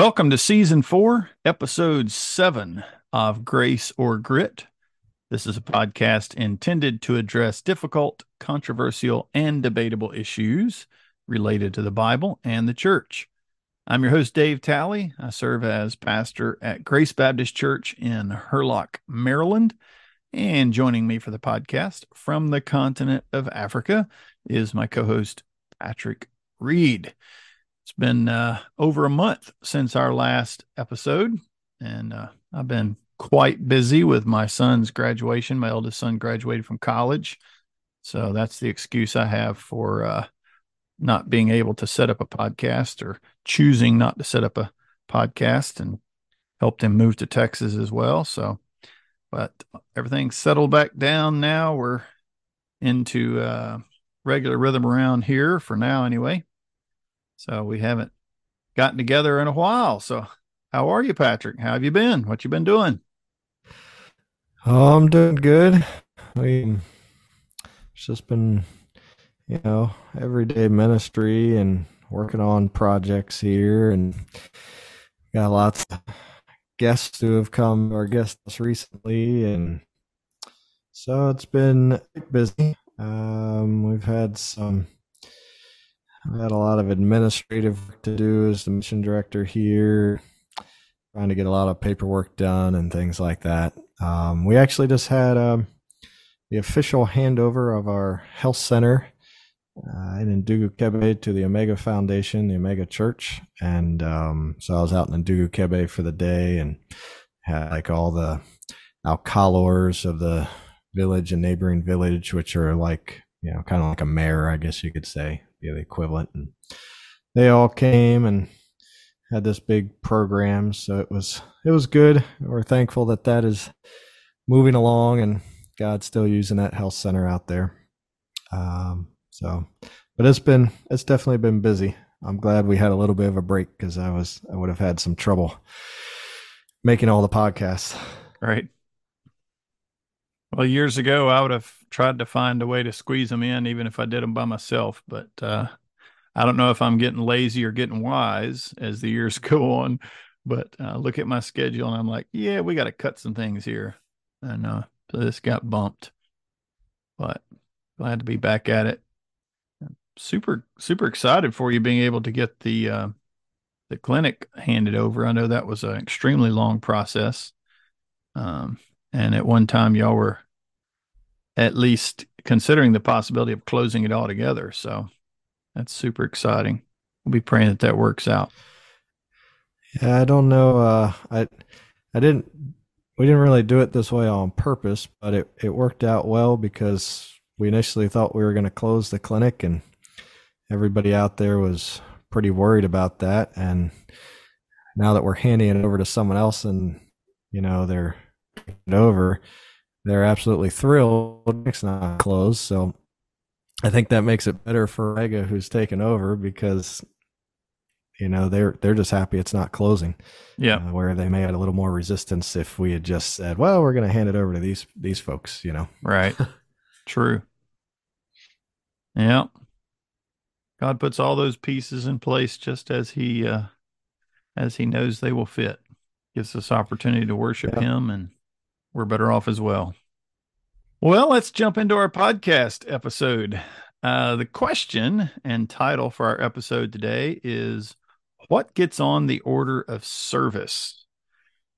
Welcome to season four, episode seven of Grace or Grit. This is a podcast intended to address difficult, controversial, and debatable issues related to the Bible and the church. I'm your host, Dave Talley. I serve as pastor at Grace Baptist Church in Hurlock, Maryland. And joining me for the podcast from the continent of Africa is my co host, Patrick Reed. It's been uh, over a month since our last episode, and uh, I've been quite busy with my son's graduation. My eldest son graduated from college. So that's the excuse I have for uh, not being able to set up a podcast or choosing not to set up a podcast and helped him move to Texas as well. So, but everything's settled back down now. We're into uh, regular rhythm around here for now, anyway. So we haven't gotten together in a while. So how are you, Patrick? How have you been? What you been doing? Oh, I'm doing good. We it's just been, you know, everyday ministry and working on projects here, and got lots of guests who have come or guests recently, and so it's been busy. Um, we've had some I've had a lot of administrative work to do as the mission director here, trying to get a lot of paperwork done and things like that. Um, we actually just had um, the official handover of our health center uh, in Ndugu Kebe to the Omega Foundation, the Omega Church, and um, so I was out in Ndugu Kebe for the day and had like all the alkalos of the village and neighboring village, which are like you know kind of like a mayor, I guess you could say the equivalent. And they all came and had this big program, so it was it was good. We're thankful that that is moving along, and God's still using that health center out there. Um, so, but it's been it's definitely been busy. I'm glad we had a little bit of a break because I was I would have had some trouble making all the podcasts. Right. Well, years ago, I would have tried to find a way to squeeze them in, even if I did them by myself. But uh, I don't know if I'm getting lazy or getting wise as the years go on. But uh, look at my schedule, and I'm like, yeah, we got to cut some things here, and uh, so this got bumped. But glad to be back at it. Super, super excited for you being able to get the uh, the clinic handed over. I know that was an extremely long process. Um, and at one time, y'all were at least considering the possibility of closing it all together. So that's super exciting. We'll be praying that that works out. Yeah, I don't know. Uh, I I didn't. We didn't really do it this way on purpose, but it it worked out well because we initially thought we were going to close the clinic, and everybody out there was pretty worried about that. And now that we're handing it over to someone else, and you know they're it over, they're absolutely thrilled. It's not closed, so I think that makes it better for Mega, who's taken over, because you know they're they're just happy it's not closing. Yeah, uh, where they may have a little more resistance if we had just said, "Well, we're going to hand it over to these these folks," you know. Right. True. Yeah. God puts all those pieces in place just as he uh as he knows they will fit. Gives us opportunity to worship yeah. him and we're better off as well. Well, let's jump into our podcast episode. Uh, the question and title for our episode today is What Gets on the Order of Service?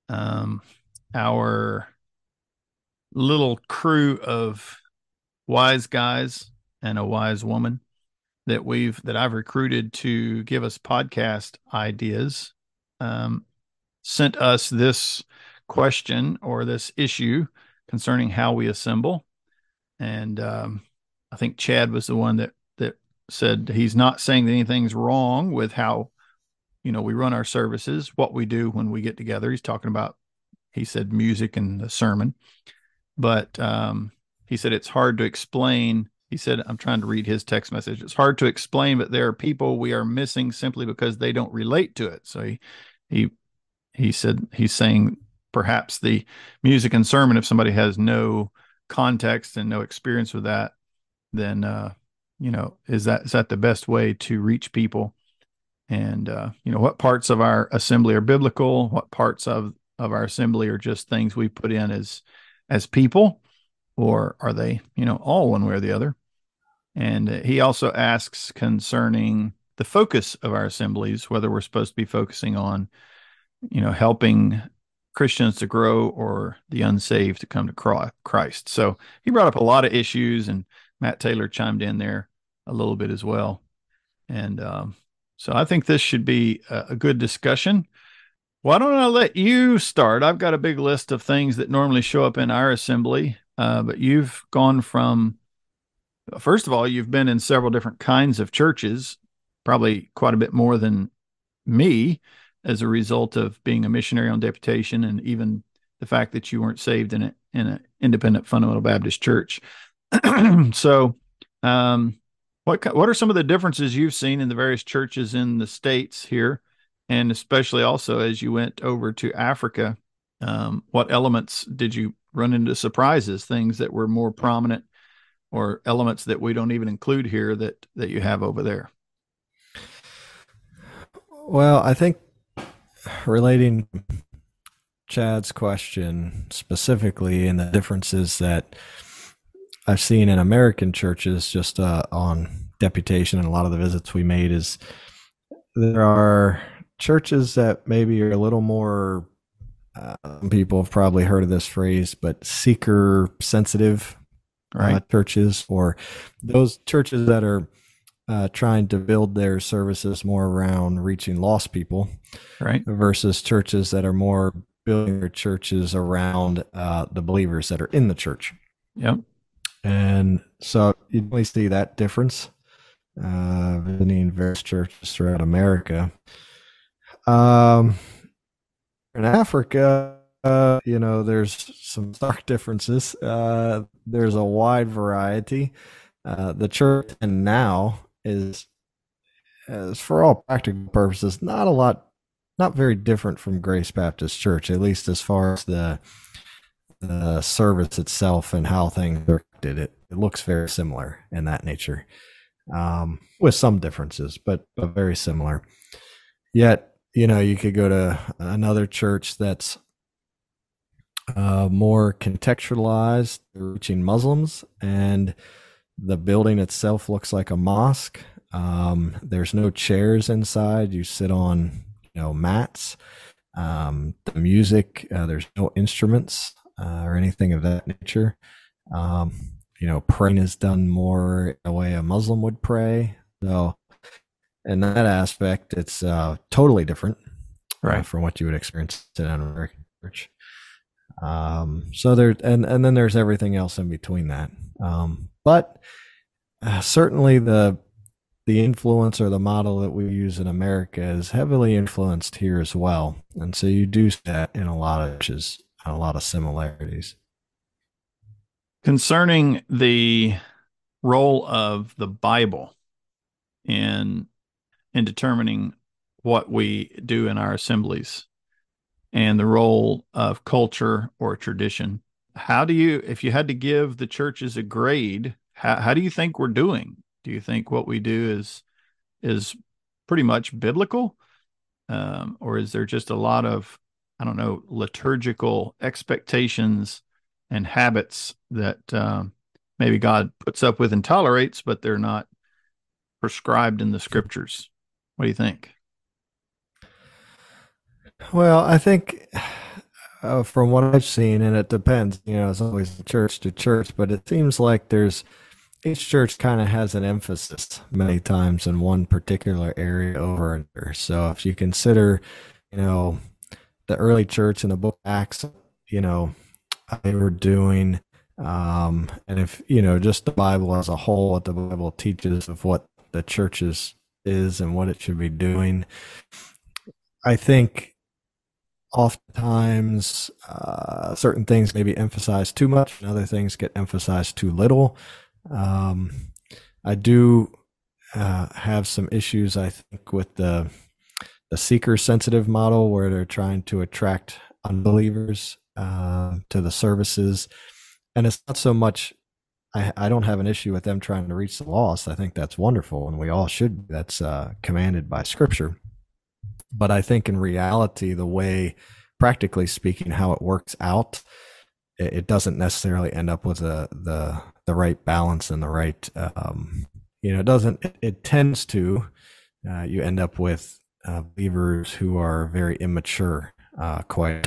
Um, our little crew of wise guys and a wise woman that we've that I've recruited to give us podcast ideas um, sent us this question or this issue concerning how we assemble. And um, I think Chad was the one that that said he's not saying that anything's wrong with how you know we run our services, what we do when we get together. He's talking about he said music and the sermon, but um, he said it's hard to explain. He said, I'm trying to read his text message. It's hard to explain, but there are people we are missing simply because they don't relate to it. So he he he said he's saying perhaps the music and sermon if somebody has no context and no experience with that then uh you know is that is that the best way to reach people? And uh, you know what parts of our assembly are biblical, what parts of of our assembly are just things we put in as as people, or are they you know all one way or the other? And uh, he also asks concerning the focus of our assemblies, whether we're supposed to be focusing on you know helping Christians to grow or the unsaved to come to Christ. So he brought up a lot of issues, and Matt Taylor chimed in there a little bit as well. And um, so I think this should be a, a good discussion. Why don't I let you start? I've got a big list of things that normally show up in our assembly, uh, but you've gone from, first of all, you've been in several different kinds of churches, probably quite a bit more than me as a result of being a missionary on deputation and even the fact that you weren't saved in in an independent fundamental Baptist church. so, um, what what are some of the differences you've seen in the various churches in the states here, and especially also as you went over to Africa? Um, what elements did you run into surprises? Things that were more prominent, or elements that we don't even include here that that you have over there? Well, I think relating Chad's question specifically and the differences that I've seen in American churches just uh, on deputation and a lot of the visits we made is there are churches that maybe are a little more uh, people have probably heard of this phrase but seeker sensitive uh, right. uh, churches or those churches that are uh, trying to build their services more around reaching lost people, right? Versus churches that are more building their churches around uh, the believers that are in the church. Yep. And so you really see that difference uh, visiting various churches throughout America. Um, in Africa, uh, you know, there's some stark differences. Uh, there's a wide variety. Uh, the church and now is, for all practical purposes, not a lot, not very different from Grace Baptist Church, at least as far as the the service itself and how things are did it. It looks very similar in that nature, um, with some differences, but but very similar. Yet, you know, you could go to another church that's uh, more contextualized, reaching Muslims, and the building itself looks like a mosque. Um, there's no chairs inside. You sit on, you know, mats. Um, the music, uh, there's no instruments uh, or anything of that nature. Um, you know, praying is done more the way a Muslim would pray. So, in that aspect, it's uh, totally different, uh, right, from what you would experience in an American church. Um, so there, and and then there's everything else in between that. Um, but uh, certainly the the influence or the model that we use in America is heavily influenced here as well, and so you do see that in a lot of a lot of similarities. Concerning the role of the Bible in in determining what we do in our assemblies and the role of culture or tradition how do you if you had to give the churches a grade how, how do you think we're doing? Do you think what we do is is pretty much biblical? Um, or is there just a lot of i don't know liturgical expectations and habits that um, maybe god puts up with and tolerates but they're not prescribed in the scriptures? What do you think? Well i think uh, from what I've seen, and it depends, you know, it's always church to church, but it seems like there's each church kind of has an emphasis many times in one particular area over another. So if you consider, you know, the early church in the book Acts, you know, they were doing, um, and if, you know, just the Bible as a whole, what the Bible teaches of what the church is, is and what it should be doing. I think oftentimes uh, certain things maybe emphasized too much and other things get emphasized too little. Um, i do uh, have some issues i think with the the seeker sensitive model where they're trying to attract unbelievers uh, to the services. And it's not so much I, I don't have an issue with them trying to reach the lost. I think that's wonderful and we all should that's uh, commanded by scripture But I think in reality, the way, practically speaking, how it works out, it, it doesn't necessarily end up with the the the right balance and the right, um, you know, it doesn't. It, it tends to. Uh, you end up with uh, believers who are very immature, uh, quite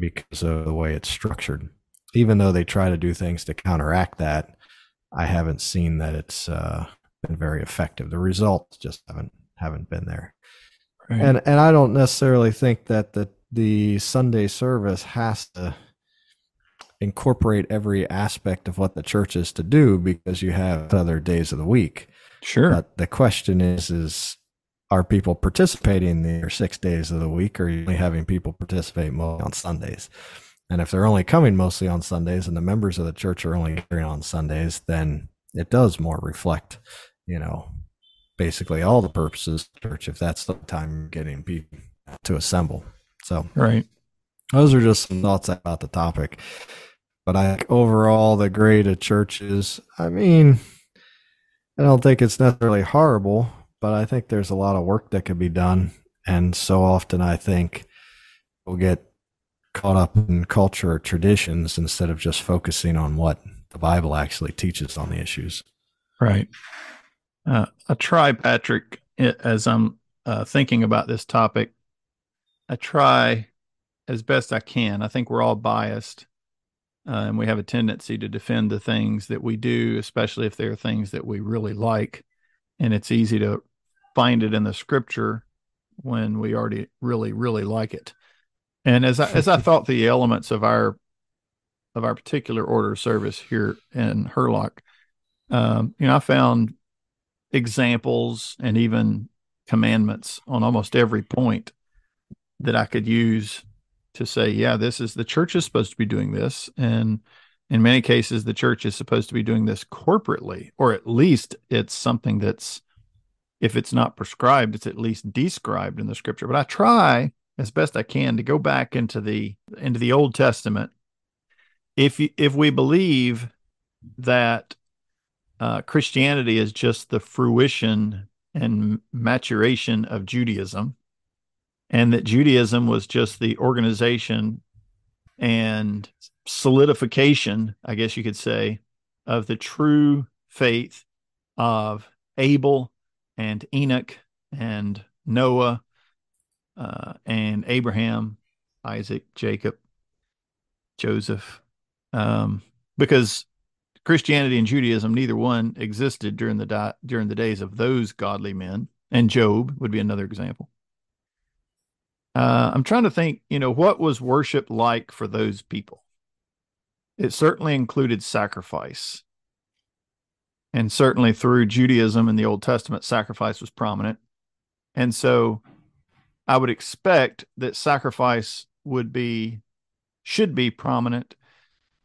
because of the way it's structured. Even though they try to do things to counteract that, I haven't seen that it's uh, been very effective. The results just haven't haven't been there. Right. And and I don't necessarily think that the the Sunday service has to incorporate every aspect of what the church is to do because you have other days of the week. Sure. But the question is is are people participating there six days of the week or are you only having people participate mostly on Sundays? And if they're only coming mostly on Sundays and the members of the church are only hearing on Sundays, then it does more reflect, you know, basically all the purposes of church if that's the time you're getting people to assemble. So right. Those are just some thoughts about the topic. But I overall the grade of churches, I mean, I don't think it's necessarily horrible, but I think there's a lot of work that could be done. And so often I think we'll get caught up in culture or traditions instead of just focusing on what the Bible actually teaches on the issues. Right. Uh, I try, Patrick, as I'm uh, thinking about this topic, I try as best I can. I think we're all biased uh, and we have a tendency to defend the things that we do, especially if they're things that we really like. And it's easy to find it in the scripture when we already really, really like it. And as I, as I thought the elements of our of our particular order of service here in Hurlock, um, you know, I found examples and even commandments on almost every point that I could use to say, yeah, this is the church is supposed to be doing this. And in many cases, the church is supposed to be doing this corporately, or at least it's something that's, if it's not prescribed, it's at least described in the scripture. But I try as best I can to go back into the into the Old Testament. If if we believe that uh, Christianity is just the fruition and maturation of Judaism, and that Judaism was just the organization and solidification, I guess you could say, of the true faith of Abel and Enoch and Noah uh, and Abraham, Isaac, Jacob, Joseph, um, because Christianity and Judaism, neither one existed during the di- during the days of those godly men, and Job would be another example. Uh, I'm trying to think, you know, what was worship like for those people? It certainly included sacrifice. And certainly through Judaism in the Old Testament, sacrifice was prominent. And so I would expect that sacrifice would be, should be prominent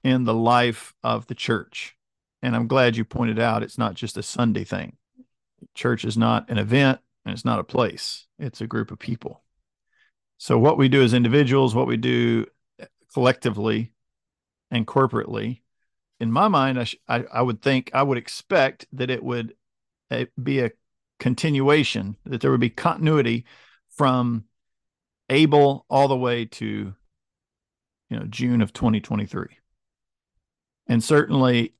in the life of the church. And I'm glad you pointed out it's not just a Sunday thing. Church is not an event and it's not a place, it's a group of people. So what we do as individuals, what we do collectively and corporately, in my mind, I, sh- I, I would think I would expect that it would uh, be a continuation, that there would be continuity from Abel all the way to you know June of 2023. And certainly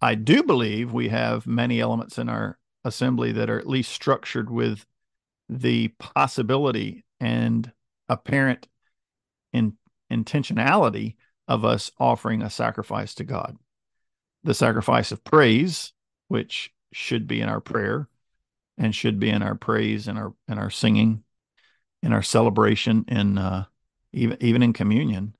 I do believe we have many elements in our assembly that are at least structured with the possibility and apparent in, intentionality of us offering a sacrifice to God. The sacrifice of praise, which should be in our prayer and should be in our praise and our and our singing, in our celebration, in uh, even even in communion,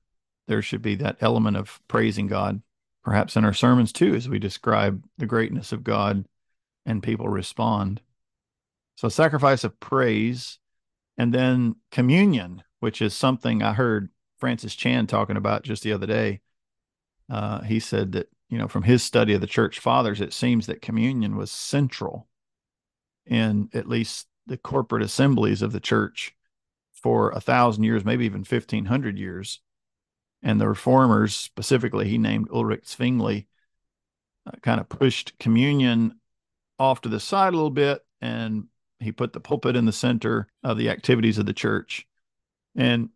there should be that element of praising God. Perhaps in our sermons too, as we describe the greatness of God, and people respond. So, sacrifice of praise and then communion, which is something I heard Francis Chan talking about just the other day. Uh, he said that, you know, from his study of the church fathers, it seems that communion was central in at least the corporate assemblies of the church for a thousand years, maybe even 1500 years. And the reformers, specifically, he named Ulrich Zwingli, uh, kind of pushed communion off to the side a little bit and he put the pulpit in the center of the activities of the church. And,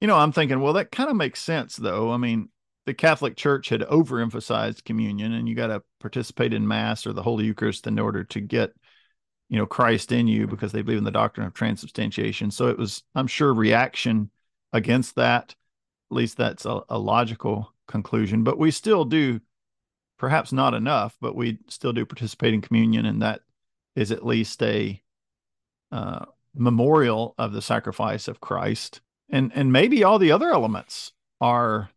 you know, I'm thinking, well, that kind of makes sense, though. I mean, the Catholic Church had overemphasized communion, and you got to participate in Mass or the Holy Eucharist in order to get, you know, Christ in you because they believe in the doctrine of transubstantiation. So it was, I'm sure, reaction against that. At least that's a, a logical conclusion. But we still do, perhaps not enough, but we still do participate in communion, and that is at least a uh, memorial of the sacrifice of Christ. And and maybe all the other elements are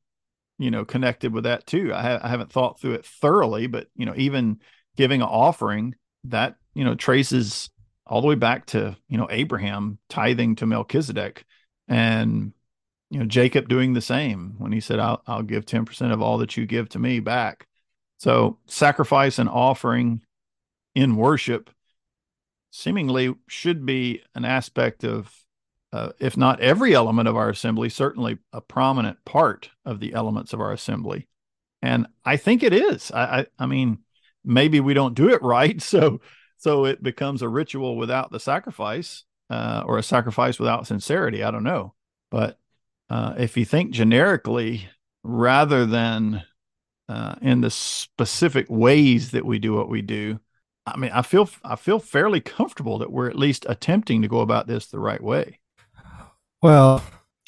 you know connected with that too I, ha- I haven't thought through it thoroughly but you know even giving an offering that you know traces all the way back to you know abraham tithing to melchizedek and you know jacob doing the same when he said i'll, I'll give 10% of all that you give to me back so sacrifice and offering in worship seemingly should be an aspect of uh, if not every element of our assembly, certainly a prominent part of the elements of our assembly. And I think it is. I, I, I mean, maybe we don't do it right, so so it becomes a ritual without the sacrifice, uh, or a sacrifice without sincerity. I don't know, but uh, if you think generically rather than uh, in the specific ways that we do what we do, I mean, I feel I feel fairly comfortable that we're at least attempting to go about this the right way. Well,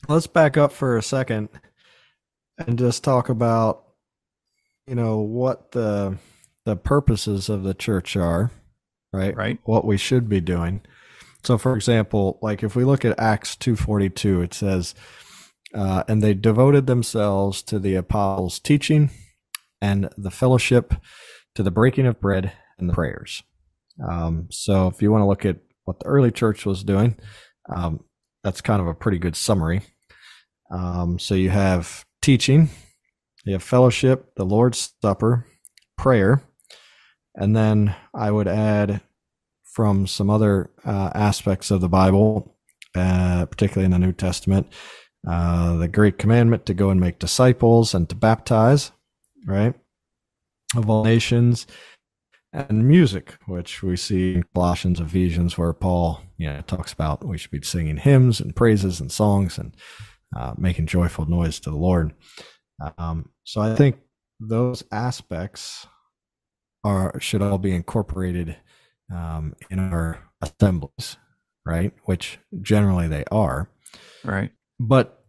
let's back up for a second and just talk about you know what the the purposes of the church are, right? Right. What we should be doing. So for example, like if we look at Acts 2:42, it says uh, and they devoted themselves to the apostles' teaching and the fellowship, to the breaking of bread and the prayers. Um, so if you want to look at what the early church was doing, um, that's kind of a pretty good summary. Um, so you have teaching, you have fellowship, the Lord's Supper, prayer, and then I would add from some other uh, aspects of the Bible, uh, particularly in the New Testament, uh, the great commandment to go and make disciples and to baptize, right, of all nations, and music, which we see in Colossians, Ephesians, where Paul, you know, talks about we should be singing hymns and praises and songs and uh, making joyful noise to the Lord. Um, so I think those aspects are should all be incorporated um, in our assemblies, right? Which generally they are, right? But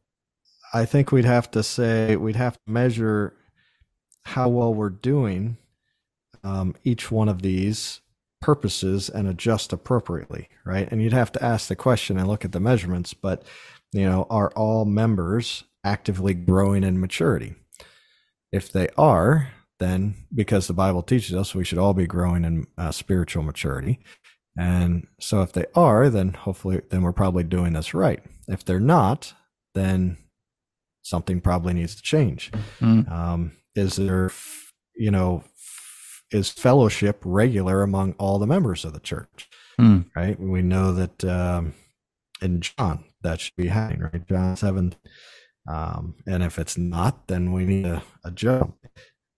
I think we'd have to say we'd have to measure how well we're doing um, each one of these purposes and adjust appropriately, right? And you'd have to ask the question and look at the measurements, but you know, are all members actively growing in maturity? If they are, then because the Bible teaches us we should all be growing in uh, spiritual maturity. And so if they are, then hopefully then we're probably doing this right. If they're not, then something probably needs to change. Mm. Um, is there, you know, is fellowship regular among all the members of the church? Hmm. Right. We know that um, in John that should be happening, right? John seven. Um, and if it's not, then we need a, a jump.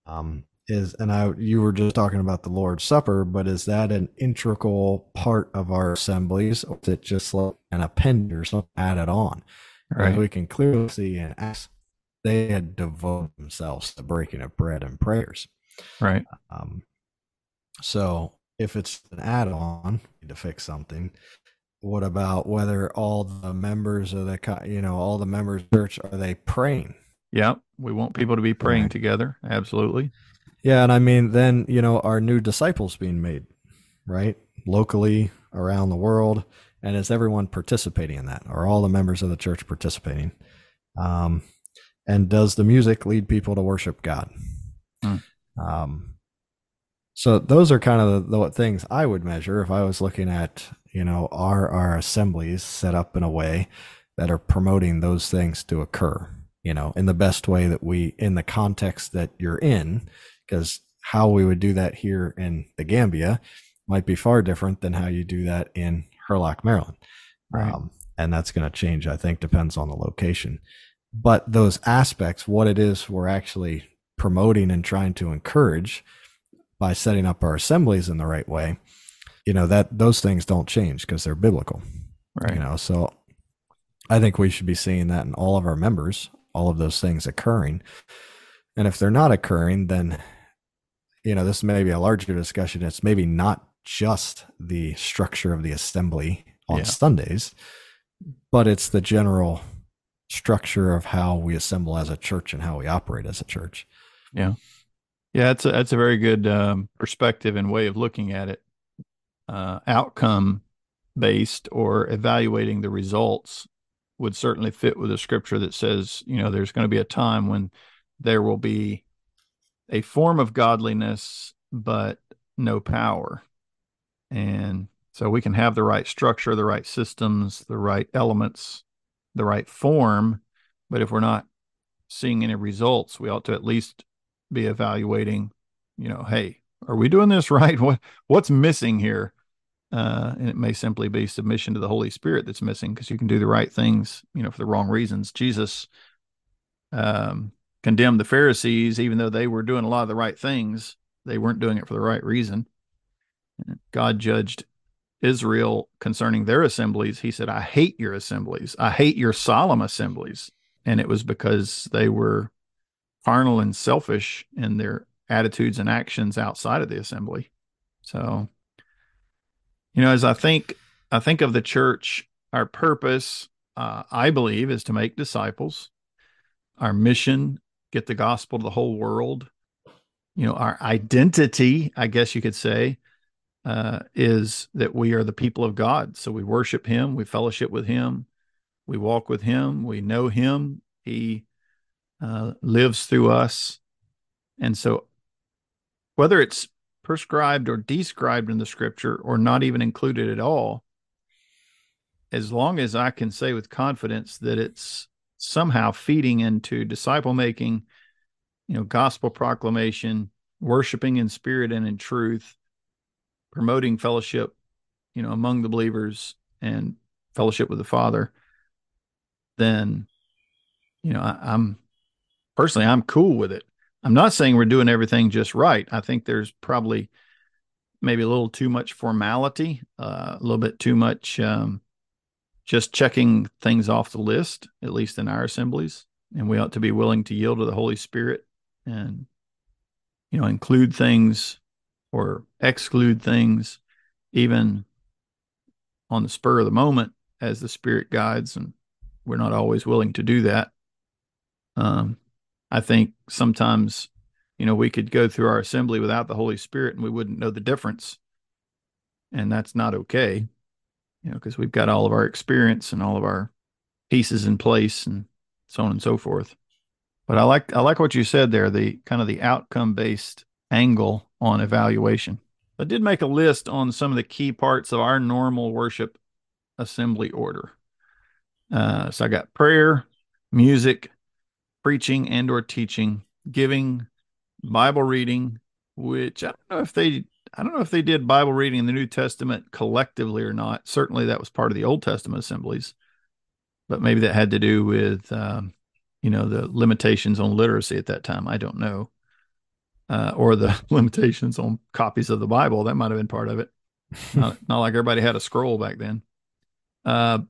Um, is and I you were just talking about the Lord's Supper, but is that an integral part of our assemblies, or is it just like an appendage or something added on? Right. we can clearly see in Acts they had devoted themselves to breaking of bread and prayers. Right. Um, so if it's an add-on to fix something, what about whether all the members of the you know all the members of the church are they praying? Yeah, we want people to be praying right. together. Absolutely. Yeah, and I mean then you know are new disciples being made, right? Locally around the world, and is everyone participating in that? Are all the members of the church participating? Um, and does the music lead people to worship God? Hmm. Um, so those are kind of the, the things I would measure if I was looking at, you know, are our assemblies set up in a way that are promoting those things to occur, you know, in the best way that we, in the context that you're in, because how we would do that here in the Gambia might be far different than how you do that in Hurlock, Maryland. Right. Um, and that's going to change, I think, depends on the location. But those aspects, what it is we're actually promoting and trying to encourage by setting up our assemblies in the right way, you know that those things don't change because they're biblical. Right. You know, so I think we should be seeing that in all of our members, all of those things occurring. And if they're not occurring, then you know, this may be a larger discussion. It's maybe not just the structure of the assembly on yeah. Sundays, but it's the general structure of how we assemble as a church and how we operate as a church. Yeah. Yeah, that's a, that's a very good um, perspective and way of looking at it. Uh, outcome based or evaluating the results would certainly fit with a scripture that says, you know, there's going to be a time when there will be a form of godliness, but no power. And so we can have the right structure, the right systems, the right elements, the right form. But if we're not seeing any results, we ought to at least be evaluating, you know, hey, are we doing this right? What what's missing here? Uh, and it may simply be submission to the Holy Spirit that's missing because you can do the right things, you know, for the wrong reasons. Jesus um, condemned the Pharisees, even though they were doing a lot of the right things. They weren't doing it for the right reason. God judged Israel concerning their assemblies. He said, I hate your assemblies. I hate your solemn assemblies. And it was because they were carnal and selfish in their attitudes and actions outside of the assembly. So, you know, as I think, I think of the church, our purpose, uh, I believe, is to make disciples. Our mission, get the gospel to the whole world. You know, our identity, I guess you could say, uh, is that we are the people of God. So we worship Him, we fellowship with Him, we walk with Him, we know Him. He uh, lives through us. And so, whether it's prescribed or described in the scripture or not even included at all, as long as I can say with confidence that it's somehow feeding into disciple making, you know, gospel proclamation, worshiping in spirit and in truth, promoting fellowship, you know, among the believers and fellowship with the Father, then, you know, I, I'm personally, I'm cool with it. I'm not saying we're doing everything just right. I think there's probably maybe a little too much formality, uh, a little bit too much um, just checking things off the list, at least in our assemblies. And we ought to be willing to yield to the Holy Spirit and, you know, include things or exclude things, even on the spur of the moment as the Spirit guides. And we're not always willing to do that. Um, I think sometimes, you know, we could go through our assembly without the Holy Spirit and we wouldn't know the difference. And that's not okay, you know, because we've got all of our experience and all of our pieces in place and so on and so forth. But I like I like what you said there, the kind of the outcome based angle on evaluation. I did make a list on some of the key parts of our normal worship assembly order. Uh, so I got prayer, music, preaching and or teaching, giving, Bible reading, which I don't know if they I don't know if they did Bible reading in the New Testament collectively or not. Certainly that was part of the Old Testament assemblies, but maybe that had to do with um, you know the limitations on literacy at that time. I don't know, uh, or the limitations on copies of the Bible. That might have been part of it. not, not like everybody had a scroll back then. Uh,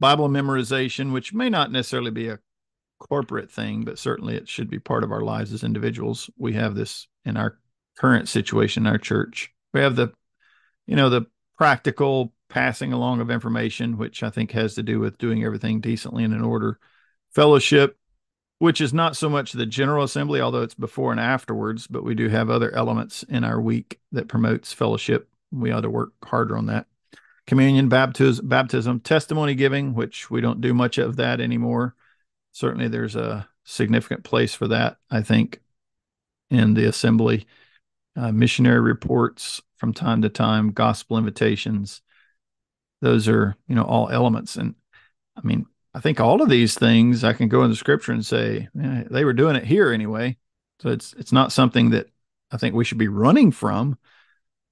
Bible memorization, which may not necessarily be a corporate thing, but certainly it should be part of our lives as individuals. We have this in our current situation in our church. We have the, you know, the practical passing along of information, which I think has to do with doing everything decently and in order. Fellowship, which is not so much the general assembly, although it's before and afterwards, but we do have other elements in our week that promotes fellowship. We ought to work harder on that. Communion, baptism, baptism, testimony giving, which we don't do much of that anymore certainly there's a significant place for that, I think, in the assembly. Uh, missionary reports from time to time, gospel invitations. Those are, you know, all elements. And I mean, I think all of these things I can go in the scripture and say eh, they were doing it here anyway. So it's it's not something that I think we should be running from.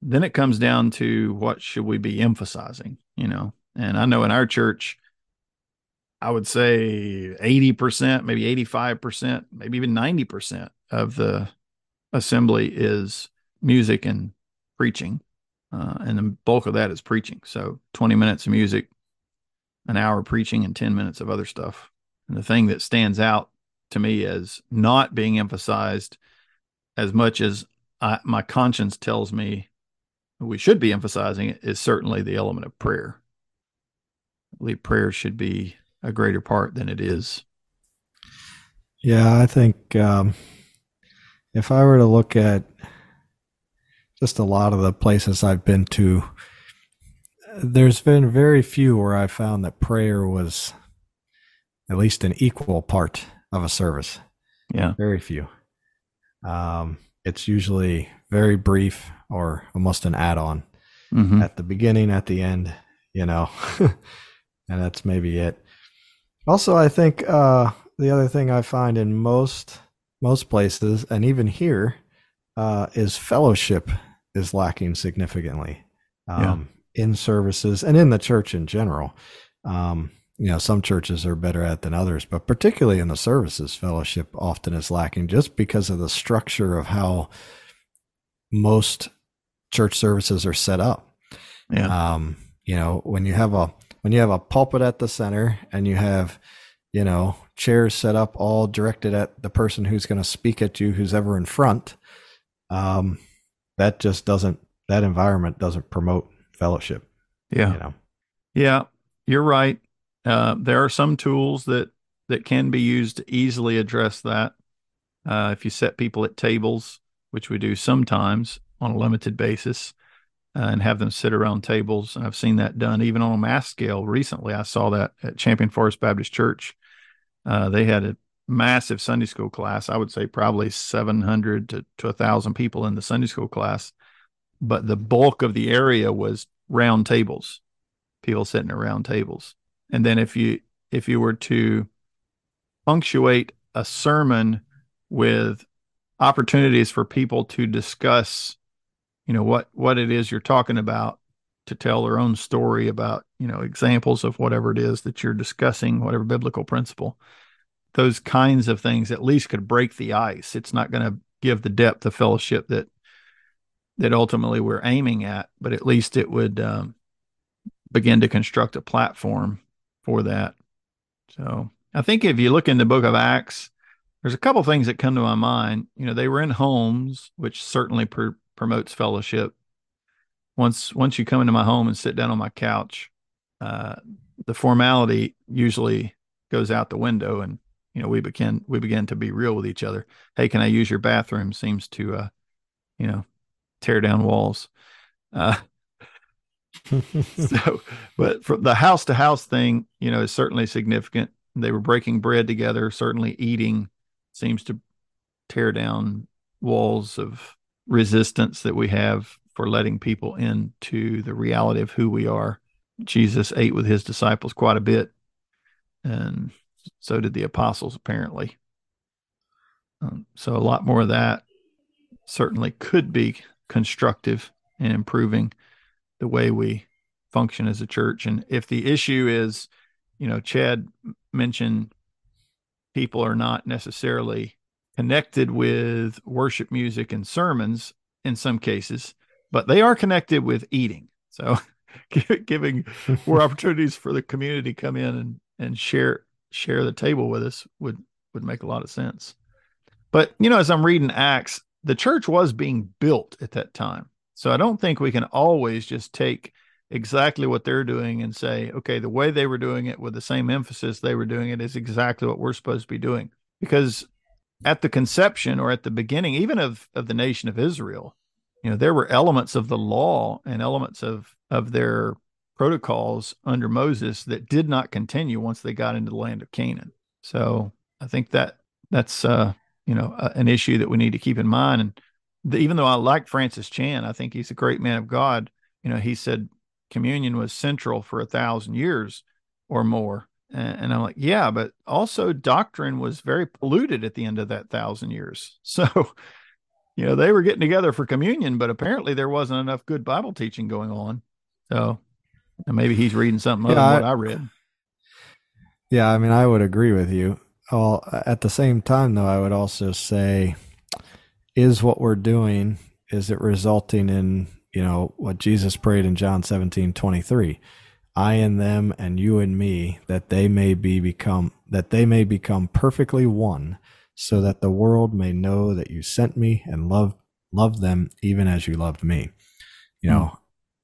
Then it comes down to what should we be emphasizing, you know. And I know in our church, I would say 80%, maybe 85%, maybe even 90% of the assembly is music and preaching. uh, and the bulk of that is preaching. So 20 minutes of music, an hour of preaching, and 10 minutes of other stuff. And the thing that stands out to me as not being emphasized as much as I, my conscience tells me we should be emphasizing it is certainly the element of prayer. I believe prayer should be a greater part than it is. Yeah, I think um, if I were to look at just a lot of the places I've been to, there's been very few where I found that prayer was at least an equal part of a service. Yeah. Very few. Um, it's usually very brief or almost an add on mm-hmm. at the beginning, at the end, you know, and that's maybe it. Also, I think uh, the other thing I find in most most places, and even here, uh, is fellowship is lacking significantly um, yeah. In services and in the church in general. Um, you know, some churches are better at than others, but particularly in the services, fellowship often is lacking just because of the structure of how most church services are set up. Yeah. Um, you know, when you have a when you have a pulpit at the center and you have, you know, chairs set up all directed at the person who's going to speak at you, who's ever in front, um, that just doesn't that environment doesn't promote fellowship. Yeah. You know. Yeah, you're right. Uh, there are some tools that that can be used to easily address that. Uh, if you set people at tables, which we do sometimes on a limited basis, uh, and have them sit around tables, and I've seen that done even on a mass scale. Recently, I saw that at Champion Forest Baptist Church. Uh, they had a massive Sunday school class. I would say probably 700 to, to 1,000 people in the Sunday school class, but the bulk of the area was round tables, people sitting around tables. And then if you if you were to punctuate a sermon with opportunities for people to discuss, you know, what what it is you're talking about, to tell their own story about, you know, examples of whatever it is that you're discussing, whatever biblical principle. Those kinds of things at least could break the ice. It's not going to give the depth of fellowship that that ultimately we're aiming at, but at least it would um, begin to construct a platform for that. So I think if you look in the book of Acts, there's a couple things that come to my mind. You know, they were in homes, which certainly pr- promotes fellowship. Once once you come into my home and sit down on my couch, uh, the formality usually goes out the window, and you know we begin we begin to be real with each other. Hey, can I use your bathroom? Seems to, uh, you know, tear down walls. Uh, so, but from the house to house thing, you know, is certainly significant. They were breaking bread together. Certainly, eating seems to tear down walls of resistance that we have for letting people into the reality of who we are. Jesus ate with his disciples quite a bit, and so did the apostles, apparently. Um, so, a lot more of that certainly could be constructive in improving the way we function as a church. And if the issue is, you know, Chad mentioned people are not necessarily connected with worship music and sermons in some cases, but they are connected with eating. So giving more opportunities for the community to come in and, and share share the table with us would would make a lot of sense. But you know, as I'm reading Acts, the church was being built at that time. So I don't think we can always just take exactly what they're doing and say, okay, the way they were doing it with the same emphasis they were doing it is exactly what we're supposed to be doing. Because at the conception or at the beginning, even of, of the nation of Israel, you know, there were elements of the law and elements of, of their protocols under Moses that did not continue once they got into the land of Canaan. So I think that that's, uh, you know, uh, an issue that we need to keep in mind. And the, even though I like Francis Chan, I think he's a great man of God. You know, he said communion was central for a thousand years or more. And, and I'm like, yeah, but also doctrine was very polluted at the end of that thousand years. So, you know, they were getting together for communion, but apparently there wasn't enough good Bible teaching going on. So maybe he's reading something other yeah, than what I, I read. Yeah, I mean, I would agree with you. Well, at the same time, though, I would also say is what we're doing is it resulting in you know, what Jesus prayed in John 17, 23. I and them and you and me, that they may be become that they may become perfectly one, so that the world may know that you sent me and love loved them even as you loved me. You know, mm.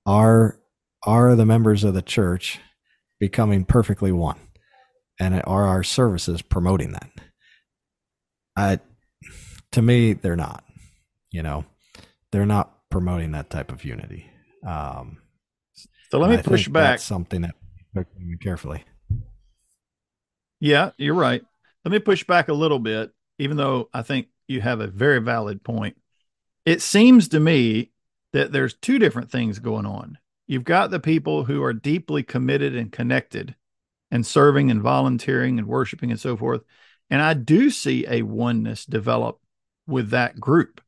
are are the members of the church becoming perfectly one? And are our services promoting that? I to me, they're not. You know, they're not promoting that type of unity. Um, so let me I push back. something that carefully. Yeah, you're right. Let me push back a little bit, even though I think you have a very valid point. It seems to me that there's two different things going on. You've got the people who are deeply committed and connected and serving and volunteering and worshiping and so forth. And I do see a oneness develop with that group.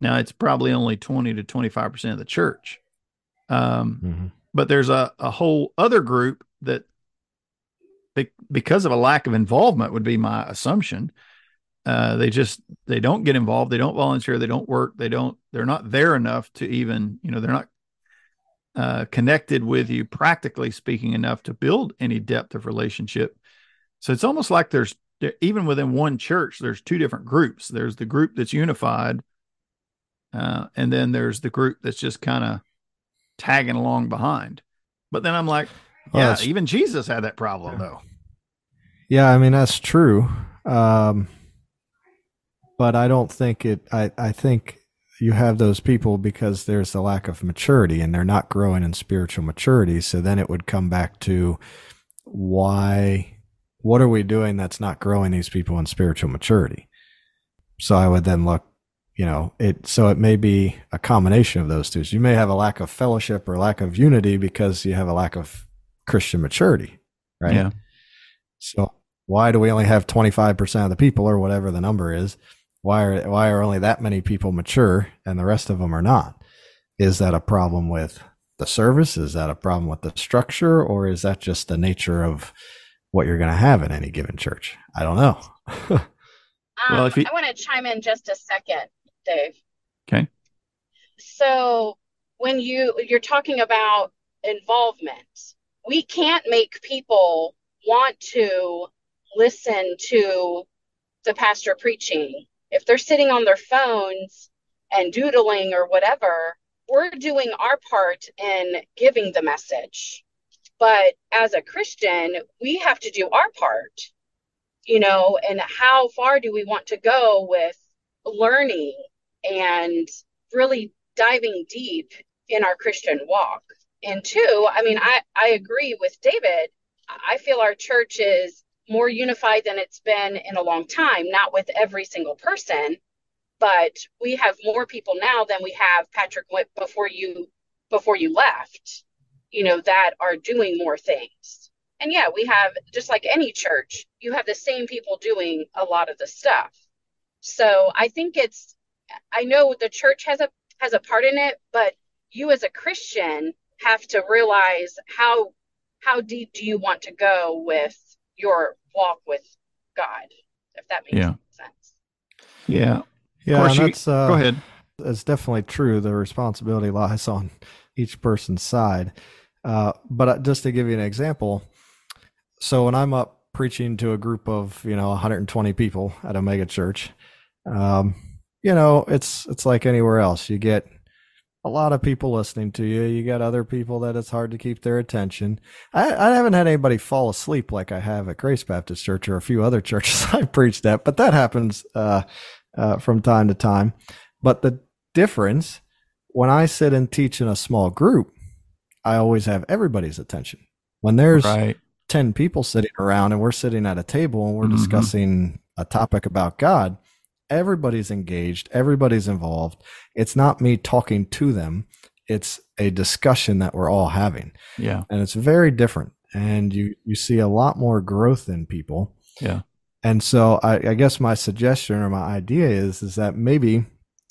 Now, it's probably only 20 to 25% of the church. Um, mm-hmm. But there's a, a whole other group that, be, because of a lack of involvement, would be my assumption. Uh, they just they don't get involved. They don't volunteer. They don't work. They don't. They're not there enough to even you know they're not uh, connected with you, practically speaking, enough to build any depth of relationship. So it's almost like there's even within one church, there's two different groups. There's the group that's unified, uh, and then there's the group that's just kind of tagging along behind. But then I'm like, yeah, well, even Jesus had that problem yeah. though. Yeah, I mean that's true. Um, but I don't think it. I I think you have those people because there's a lack of maturity and they're not growing in spiritual maturity. So then it would come back to why. What are we doing that's not growing these people in spiritual maturity? So I would then look you know it so it may be a combination of those two so you may have a lack of fellowship or lack of unity because you have a lack of christian maturity right yeah so why do we only have 25% of the people or whatever the number is why are why are only that many people mature and the rest of them are not is that a problem with the service is that a problem with the structure or is that just the nature of what you're going to have in any given church i don't know um, well, if you... I want to chime in just a second. Dave. Okay. So when you you're talking about involvement, we can't make people want to listen to the pastor preaching. If they're sitting on their phones and doodling or whatever, we're doing our part in giving the message. But as a Christian, we have to do our part, you know, and how far do we want to go with learning and really diving deep in our Christian walk. And two, I mean, I, I agree with David. I feel our church is more unified than it's been in a long time, not with every single person, but we have more people now than we have Patrick before you before you left, you know, that are doing more things. And yeah, we have just like any church, you have the same people doing a lot of the stuff. So I think it's I know the church has a has a part in it, but you as a Christian have to realize how how deep do you want to go with your walk with God, if that makes yeah. sense. Yeah. Yeah, that's uh, go ahead. That's definitely true. The responsibility lies on each person's side. Uh, but uh, just to give you an example, so when I'm up preaching to a group of you know 120 people at a mega church, um, you know, it's it's like anywhere else. You get a lot of people listening to you. You got other people that it's hard to keep their attention. I, I haven't had anybody fall asleep like I have at Grace Baptist Church or a few other churches I've preached at, but that happens uh, uh, from time to time. But the difference when I sit and teach in a small group, I always have everybody's attention. When there's right. 10 people sitting around and we're sitting at a table and we're mm-hmm. discussing a topic about God, everybody's engaged, everybody's involved. It's not me talking to them, it's a discussion that we're all having. Yeah. And it's very different. And you you see a lot more growth in people. Yeah. And so I, I guess my suggestion or my idea is is that maybe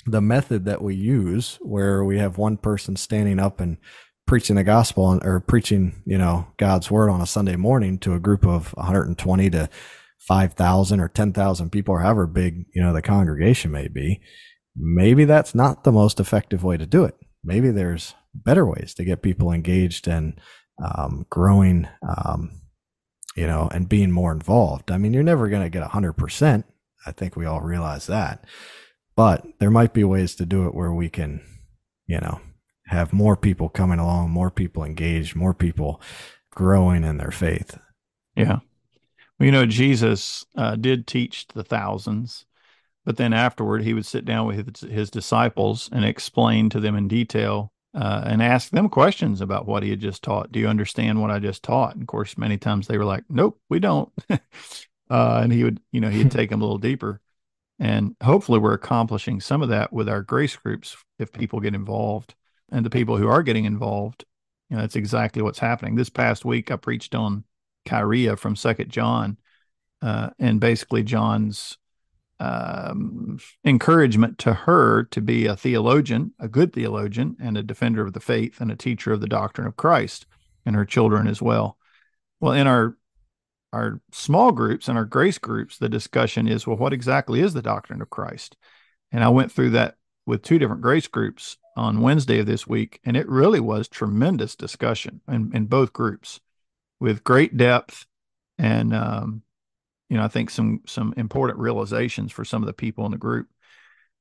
the method that we use where we have one person standing up and preaching the gospel or preaching, you know, God's word on a Sunday morning to a group of 120 to 5,000 or 10,000 people or however big, you know, the congregation may be, maybe that's not the most effective way to do it. maybe there's better ways to get people engaged and um, growing, um, you know, and being more involved. I mean, you're never going to get 100%. I think we all realize that. But there might be ways to do it where we can, you know, have more people coming along, more people engaged, more people growing in their faith. Yeah. Well, you know, Jesus uh, did teach the thousands, but then afterward, he would sit down with his, his disciples and explain to them in detail uh, and ask them questions about what he had just taught. Do you understand what I just taught? And of course, many times they were like, "Nope, we don't." uh, and he would, you know, he'd take them a little deeper. And hopefully, we're accomplishing some of that with our grace groups if people get involved. And the people who are getting involved, you know, that's exactly what's happening. This past week, I preached on Kyria from Second John, uh, and basically John's um, encouragement to her to be a theologian, a good theologian, and a defender of the faith, and a teacher of the doctrine of Christ, and her children as well. Well, in our our small groups and our grace groups, the discussion is, well, what exactly is the doctrine of Christ? And I went through that with two different grace groups on Wednesday of this week, and it really was tremendous discussion in, in both groups with great depth and um, you know, I think some some important realizations for some of the people in the group.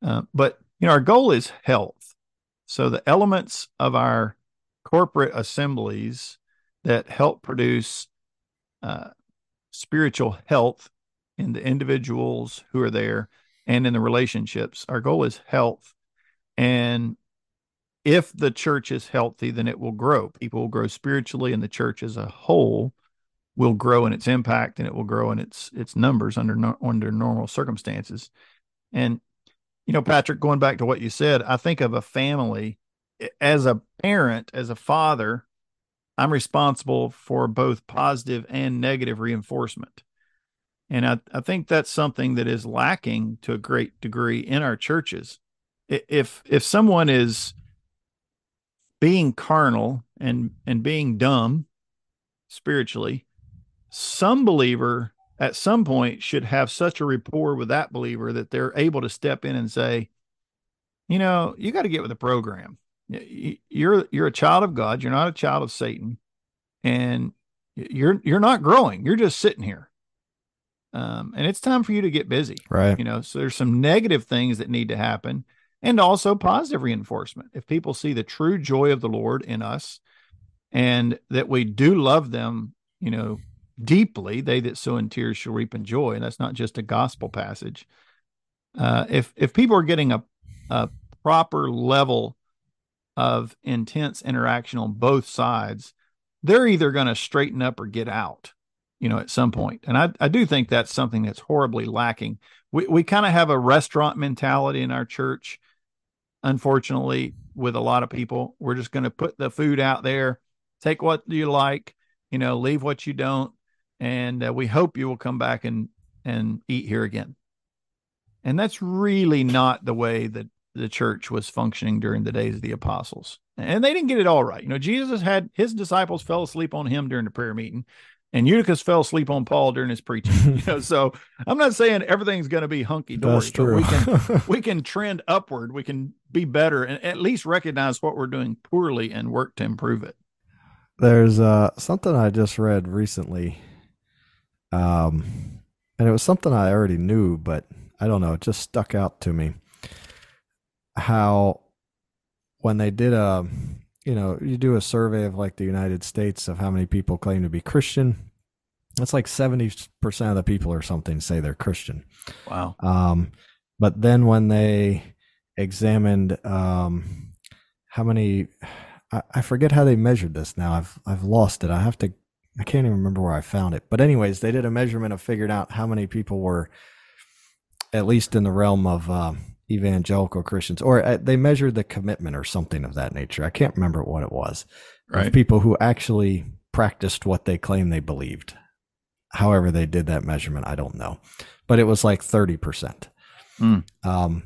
Uh, but you know, our goal is health. So the elements of our corporate assemblies that help produce uh, spiritual health in the individuals who are there and in the relationships. Our goal is health, and if the church is healthy, then it will grow. People will grow spiritually, and the church as a whole will grow in its impact and it will grow in its its numbers under under normal circumstances. And you know, Patrick, going back to what you said, I think of a family eh, as a parent, as a father, I'm responsible for both positive and negative reinforcement. And I, I think that's something that is lacking to a great degree in our churches. If if someone is being carnal and and being dumb spiritually, some believer at some point should have such a rapport with that believer that they're able to step in and say, you know, you got to get with the program. You're you're a child of God. You're not a child of Satan, and you're you're not growing. You're just sitting here. Um, and it's time for you to get busy. Right. You know, so there's some negative things that need to happen, and also positive reinforcement. If people see the true joy of the Lord in us, and that we do love them, you know, deeply. They that sow in tears shall reap in joy. And that's not just a gospel passage. Uh, if if people are getting a, a proper level of intense interaction on both sides, they're either going to straighten up or get out, you know, at some point. And I, I do think that's something that's horribly lacking. We, we kind of have a restaurant mentality in our church, unfortunately, with a lot of people. We're just going to put the food out there, take what you like, you know, leave what you don't and uh, we hope you will come back and and eat here again. And that's really not the way that the church was functioning during the days of the apostles. And they didn't get it all right. You know, Jesus had his disciples fell asleep on him during the prayer meeting, and Eutychus fell asleep on Paul during his preaching. you know, so I'm not saying everything's going to be hunky dory, we can we can trend upward. We can be better and at least recognize what we're doing poorly and work to improve it. There's uh, something I just read recently um, and it was something I already knew, but I don't know, it just stuck out to me. How when they did a, you know, you do a survey of like the United States of how many people claim to be Christian. It's like 70% of the people or something say they're Christian. Wow. Um, but then when they examined um, how many, I, I forget how they measured this now. I've I've lost it. I have to I can't even remember where I found it. But anyways, they did a measurement of figured out how many people were at least in the realm of uh, evangelical Christians, or uh, they measured the commitment or something of that nature. I can't remember what it was. Right. people who actually practiced what they claim they believed. However, they did that measurement, I don't know, but it was like thirty percent. Mm. Um,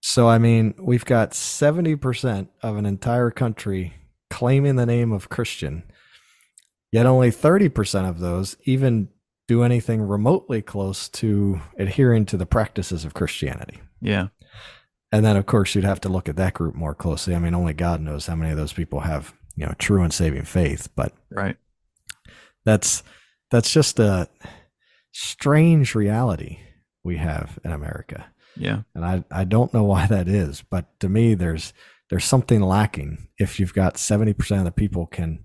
so I mean, we've got seventy percent of an entire country claiming the name of Christian Yet only 30% of those even do anything remotely close to adhering to the practices of Christianity. Yeah. and then of course you'd have to look at that group more closely. I mean, only God knows how many of those people have you know true and saving faith, but right. That's that's just a strange reality we have in America. Yeah. And I, I don't know why that is, but to me there's there's something lacking if you've got 70% of the people can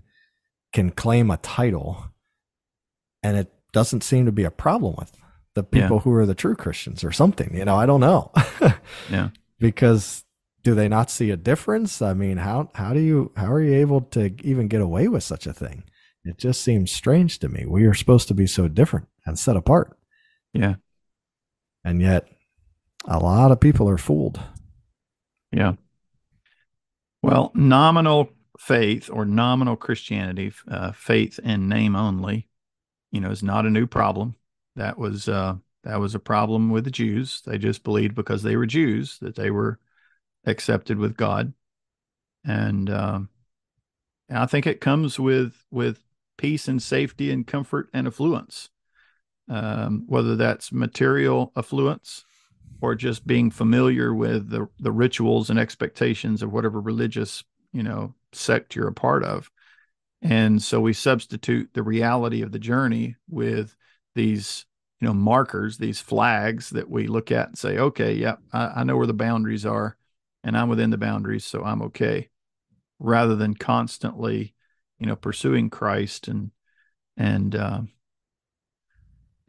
can claim a title and it doesn't seem to be a problem with the people yeah. who are the true Christians or something. You know, I don't know. yeah. Because do they not see a difference? I mean, how how do you how are you able to even get away with such a thing? It just seems strange to me. We are supposed to be so different and set apart. Yeah. And yet a lot of people are fooled. Yeah. Well, nominal faith or nominal Christianity, uh, faith in name only, you know, is not a new problem. That was uh, that was a problem with the Jews. They just believed because they were Jews that they were accepted with God, and, um, and I think it comes with with peace and safety and comfort and affluence, um, whether that's material affluence or just being familiar with the, the rituals and expectations of whatever religious you know sect you're a part of and so we substitute the reality of the journey with these you know markers these flags that we look at and say okay yeah I, I know where the boundaries are and i'm within the boundaries so i'm okay rather than constantly you know pursuing christ and and uh,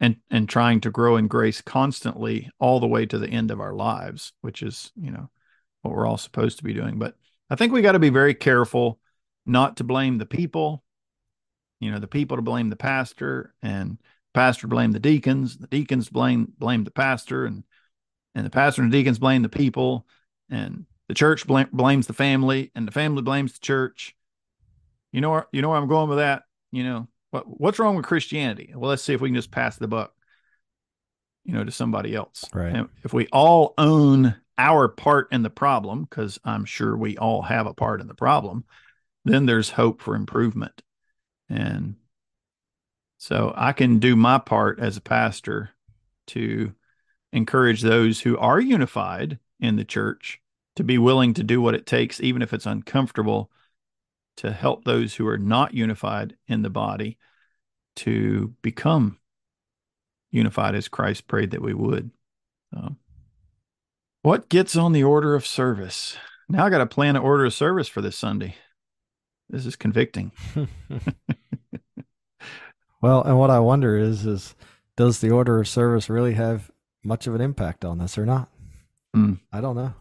and and trying to grow in grace constantly all the way to the end of our lives which is you know what we're all supposed to be doing. But i think we got to be very careful not to blame the people you know the people to blame the pastor and pastor blame the deacons the deacons blame blame the pastor and and the pastor and the deacons blame the people and the church blame, blames the family and the family blames the church you know where you know where i'm going with that you know what what's wrong with Christianity? Well, let's see if we can just pass the buck, you know, to somebody else. Right. And if we all own our part in the problem, because I'm sure we all have a part in the problem, then there's hope for improvement. And so I can do my part as a pastor to encourage those who are unified in the church to be willing to do what it takes, even if it's uncomfortable, to help those who are not unified in the body to become unified as Christ prayed that we would. So, what gets on the order of service? Now I got to plan an order of service for this Sunday. This is convicting. well, and what I wonder is, is does the order of service really have much of an impact on this or not? Mm. I don't know.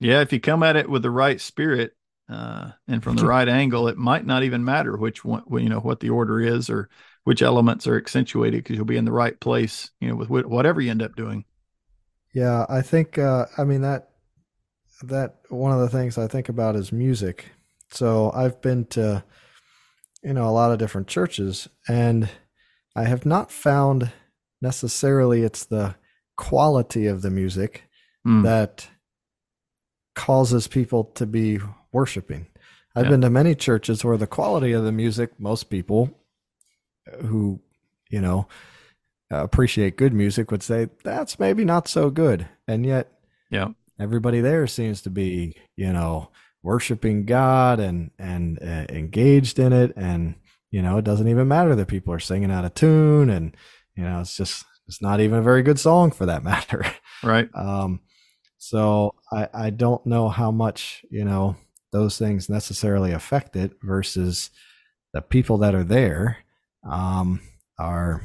Yeah, if you come at it with the right spirit uh, and from the right angle, it might not even matter which one, you know, what the order is or which elements are accentuated because you'll be in the right place, you know, with whatever you end up doing. Yeah, I think. Uh, I mean that that one of the things I think about is music. So I've been to, you know, a lot of different churches, and I have not found necessarily it's the quality of the music mm. that causes people to be worshiping. I've yeah. been to many churches where the quality of the music, most people who, you know, appreciate good music would say that's maybe not so good. And yet, yeah, everybody there seems to be, you know, worshiping God and and uh, engaged in it and you know, it doesn't even matter that people are singing out of tune and you know, it's just it's not even a very good song for that matter. Right. Um so I, I don't know how much, you know, those things necessarily affect it versus the people that are there um, are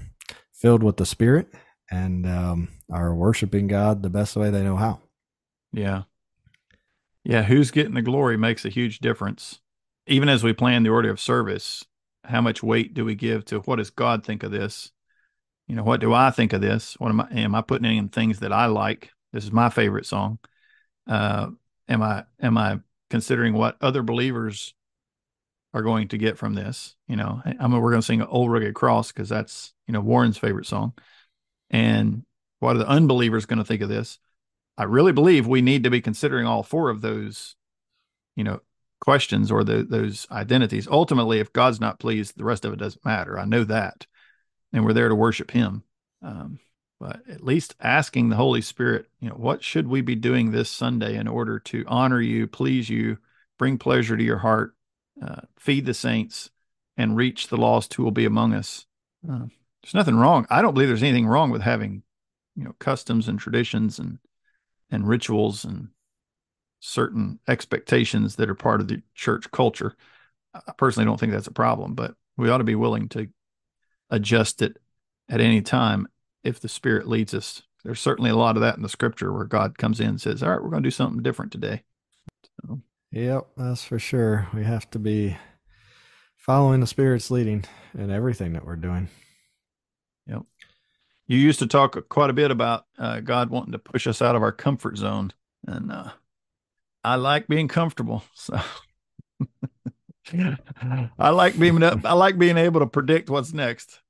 filled with the Spirit and um, are worshiping God the best way they know how. Yeah. Yeah. Who's getting the glory makes a huge difference. Even as we plan the order of service, how much weight do we give to what does God think of this? You know, what do I think of this? What am I, am I putting in things that I like? This is my favorite song. Uh, am I am I considering what other believers are going to get from this? You know, I we're going to sing an "Old Rugged Cross" because that's you know Warren's favorite song. And what are the unbelievers going to think of this? I really believe we need to be considering all four of those, you know, questions or the, those identities. Ultimately, if God's not pleased, the rest of it doesn't matter. I know that, and we're there to worship Him. Um, but at least asking the Holy Spirit, you know, what should we be doing this Sunday in order to honor you, please you, bring pleasure to your heart, uh, feed the saints, and reach the lost who will be among us. Uh, there's nothing wrong. I don't believe there's anything wrong with having, you know, customs and traditions and and rituals and certain expectations that are part of the church culture. I personally don't think that's a problem, but we ought to be willing to adjust it at any time if the Spirit leads us. There's certainly a lot of that in the scripture where God comes in and says, All right, we're going to do something different today. So. Yep, that's for sure. We have to be following the Spirit's leading in everything that we're doing. Yep. You used to talk quite a bit about uh, God wanting to push us out of our comfort zone. And uh, I like being comfortable. So. I like being I like being able to predict what's next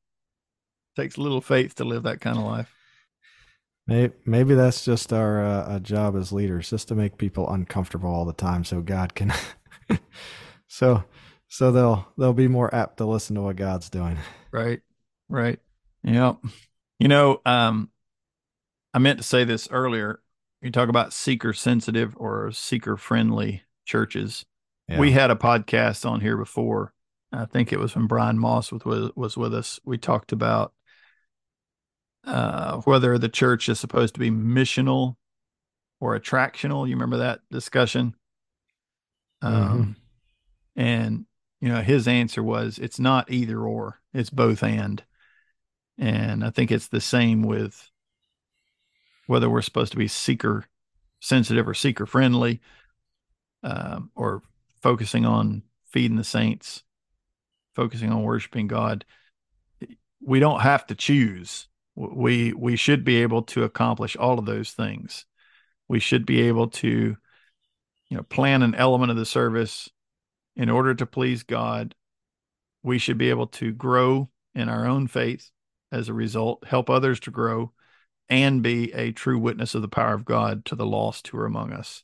takes a little faith to live that kind of life. Maybe, maybe that's just our uh, job as leaders, just to make people uncomfortable all the time, so God can, so so they'll they'll be more apt to listen to what God's doing. Right, right, yeah. You know, um, I meant to say this earlier. You talk about seeker sensitive or seeker friendly churches. Yeah. We had a podcast on here before. I think it was when Brian Moss was was with us. We talked about uh, whether the church is supposed to be missional or attractional. You remember that discussion? Mm-hmm. Um, and you know his answer was it's not either or, it's both and. And I think it's the same with whether we're supposed to be seeker sensitive or seeker friendly, um, or focusing on feeding the saints, focusing on worshiping God. We don't have to choose. We we should be able to accomplish all of those things. We should be able to you know plan an element of the service in order to please god. We should be able to grow in our own faith as a result help others to grow and be a true witness of the power of god to the lost who are among us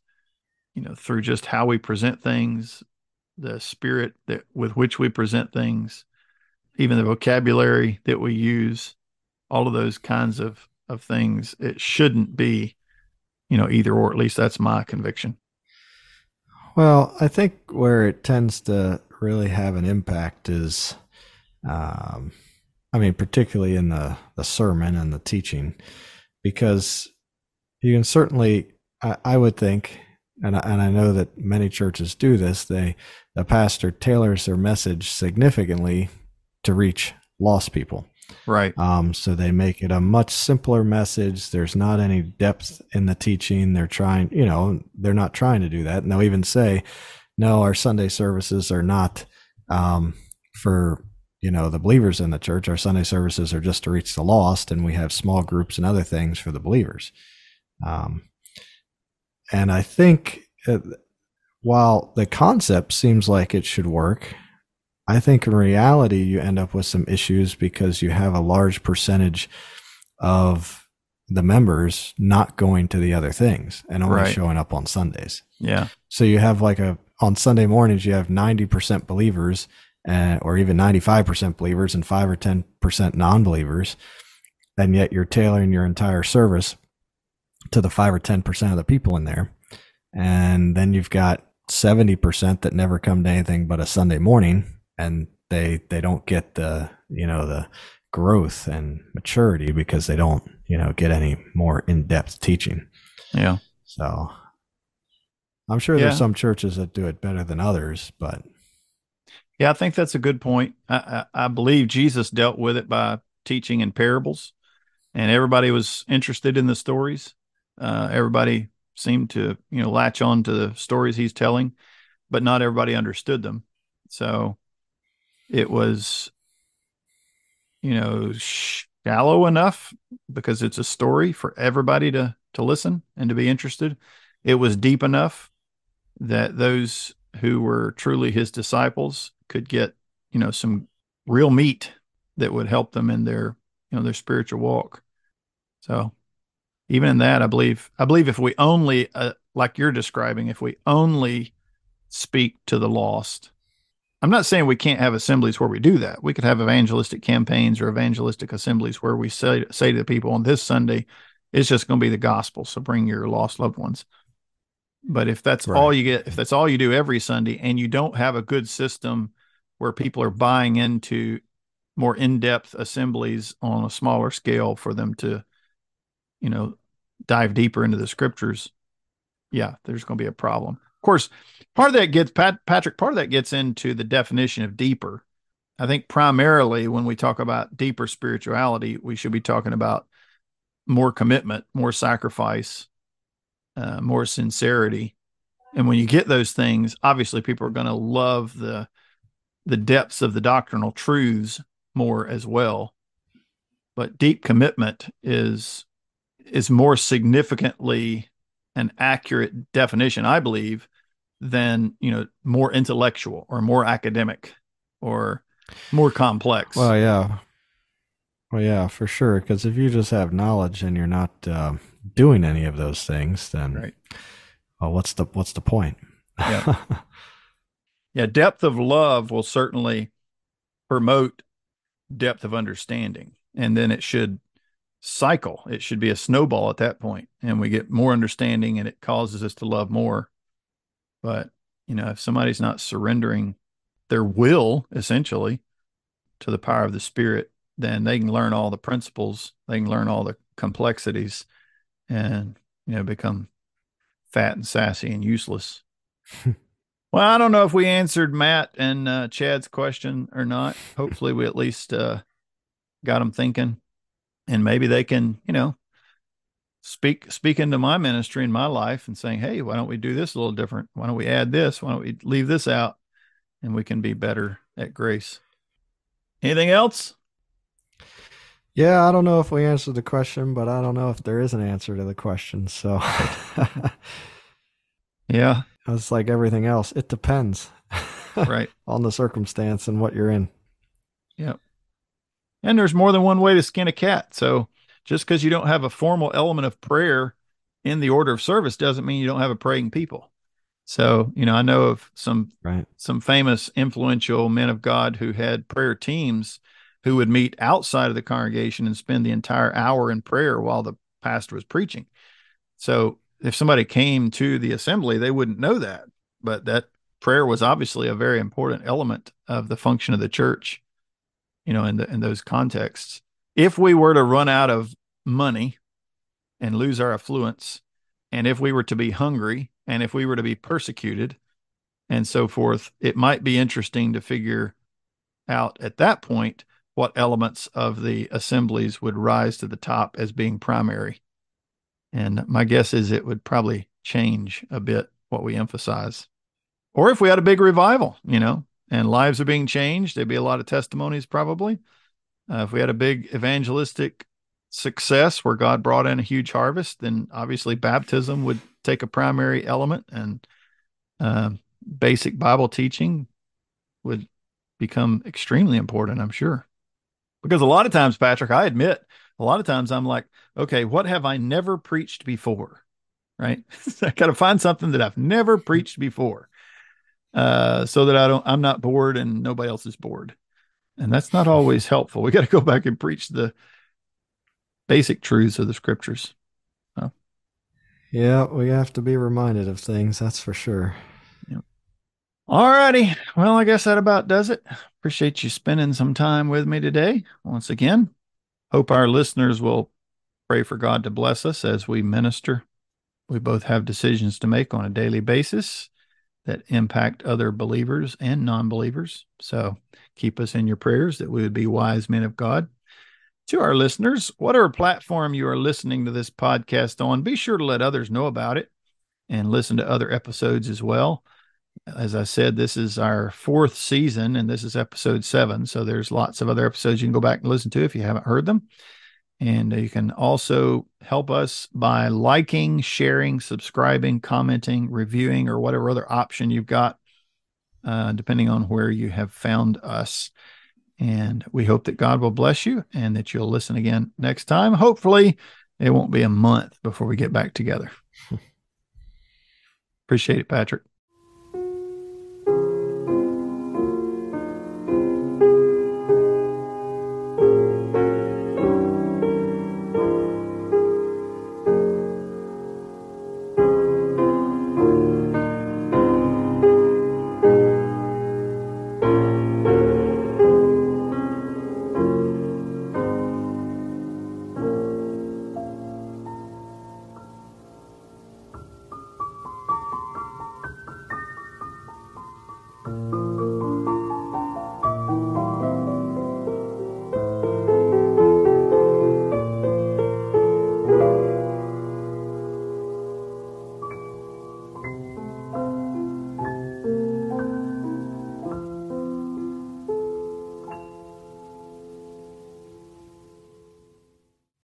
you know through just how we present things the spirit that with which we present things even the vocabulary that we use all of those kinds of of things. It shouldn't be, you know, either or. At least that's my conviction. Well, I think where it tends to really have an impact is, um, I mean, particularly in the the sermon and the teaching, because you can certainly, I, I would think, and I, and I know that many churches do this. They the pastor tailors their message significantly to reach lost people. Right. Um, so they make it a much simpler message. There's not any depth in the teaching. They're trying, you know, they're not trying to do that. And they'll even say, no, our Sunday services are not um, for, you know, the believers in the church. Our Sunday services are just to reach the lost, and we have small groups and other things for the believers. Um, and I think uh, while the concept seems like it should work, I think in reality, you end up with some issues because you have a large percentage of the members not going to the other things and only right. showing up on Sundays. Yeah. So you have like a, on Sunday mornings, you have 90% believers uh, or even 95% believers and 5 or 10% non believers. And yet you're tailoring your entire service to the 5 or 10% of the people in there. And then you've got 70% that never come to anything but a Sunday morning and they they don't get the you know the growth and maturity because they don't you know get any more in-depth teaching yeah so i'm sure yeah. there's some churches that do it better than others but yeah i think that's a good point. I, I, I believe jesus dealt with it by teaching in parables and everybody was interested in the stories. Uh, everybody seemed to you know latch on to the stories he's telling but not everybody understood them. So it was you know shallow enough because it's a story for everybody to to listen and to be interested. It was deep enough that those who were truly his disciples could get you know some real meat that would help them in their you know their spiritual walk so even in that i believe i believe if we only uh, like you're describing if we only speak to the lost I'm not saying we can't have assemblies where we do that. We could have evangelistic campaigns or evangelistic assemblies where we say say to the people on this Sunday, it's just going to be the gospel. So bring your lost loved ones. But if that's right. all you get, if that's all you do every Sunday, and you don't have a good system where people are buying into more in-depth assemblies on a smaller scale for them to, you know, dive deeper into the scriptures, yeah, there's going to be a problem. Of course, part of that gets Pat, Patrick. Part of that gets into the definition of deeper. I think primarily when we talk about deeper spirituality, we should be talking about more commitment, more sacrifice, uh, more sincerity. And when you get those things, obviously people are going to love the the depths of the doctrinal truths more as well. But deep commitment is is more significantly an accurate definition, I believe, than you know more intellectual or more academic or more complex. Well, yeah, well, yeah, for sure. Because if you just have knowledge and you're not uh, doing any of those things, then right. well, what's the what's the point? Yeah. yeah, depth of love will certainly promote depth of understanding, and then it should cycle. It should be a snowball at that point, and we get more understanding, and it causes us to love more. But you know, if somebody's not surrendering their will essentially to the power of the Spirit, then they can learn all the principles, they can learn all the complexities, and you know, become fat and sassy and useless. well, I don't know if we answered Matt and uh, Chad's question or not. Hopefully, we at least uh, got them thinking. And maybe they can you know speak speak into my ministry and my life and saying hey why don't we do this a little different? Why don't we add this? Why don't we leave this out? And we can be better at grace. Anything else yeah i don't know if we answered the question but i don't know if there is an answer to the question so yeah it's like everything else it depends right on the circumstance and what you're in yep and there's more than one way to skin a cat. So just because you don't have a formal element of prayer in the order of service doesn't mean you don't have a praying people. So, you know, I know of some right. some famous influential men of God who had prayer teams who would meet outside of the congregation and spend the entire hour in prayer while the pastor was preaching. So, if somebody came to the assembly, they wouldn't know that, but that prayer was obviously a very important element of the function of the church you know, in the in those contexts. If we were to run out of money and lose our affluence, and if we were to be hungry, and if we were to be persecuted, and so forth, it might be interesting to figure out at that point what elements of the assemblies would rise to the top as being primary. And my guess is it would probably change a bit what we emphasize. Or if we had a big revival, you know, and lives are being changed. There'd be a lot of testimonies probably. Uh, if we had a big evangelistic success where God brought in a huge harvest, then obviously baptism would take a primary element and uh, basic Bible teaching would become extremely important, I'm sure. Because a lot of times, Patrick, I admit, a lot of times I'm like, okay, what have I never preached before? Right? I got to find something that I've never preached before uh, so that I don't, I'm not bored and nobody else is bored. And that's not always helpful. We got to go back and preach the basic truths of the scriptures. Yeah, we have to be reminded of things. That's for sure. Yep. All righty. Well, I guess that about does it. Appreciate you spending some time with me today. Once again, hope our listeners will pray for God to bless us as we minister. We both have decisions to make on a daily basis that impact other believers and non believers. So keep us in your prayers that we would be wise men of God. To our listeners, whatever platform you are listening to this podcast on, be sure to let others know about it and listen to other episodes as well. As I said, this is our fourth season and this is episode seven. So there's lots of other episodes you can go back and listen to if you haven't heard them. And you can also help us by liking, sharing, subscribing, commenting, reviewing, or whatever other option you've got, uh, depending on where you have found us. And we hope that God will bless you and that you'll listen again next time. Hopefully, it won't be a month before we get back together. Appreciate it, Patrick.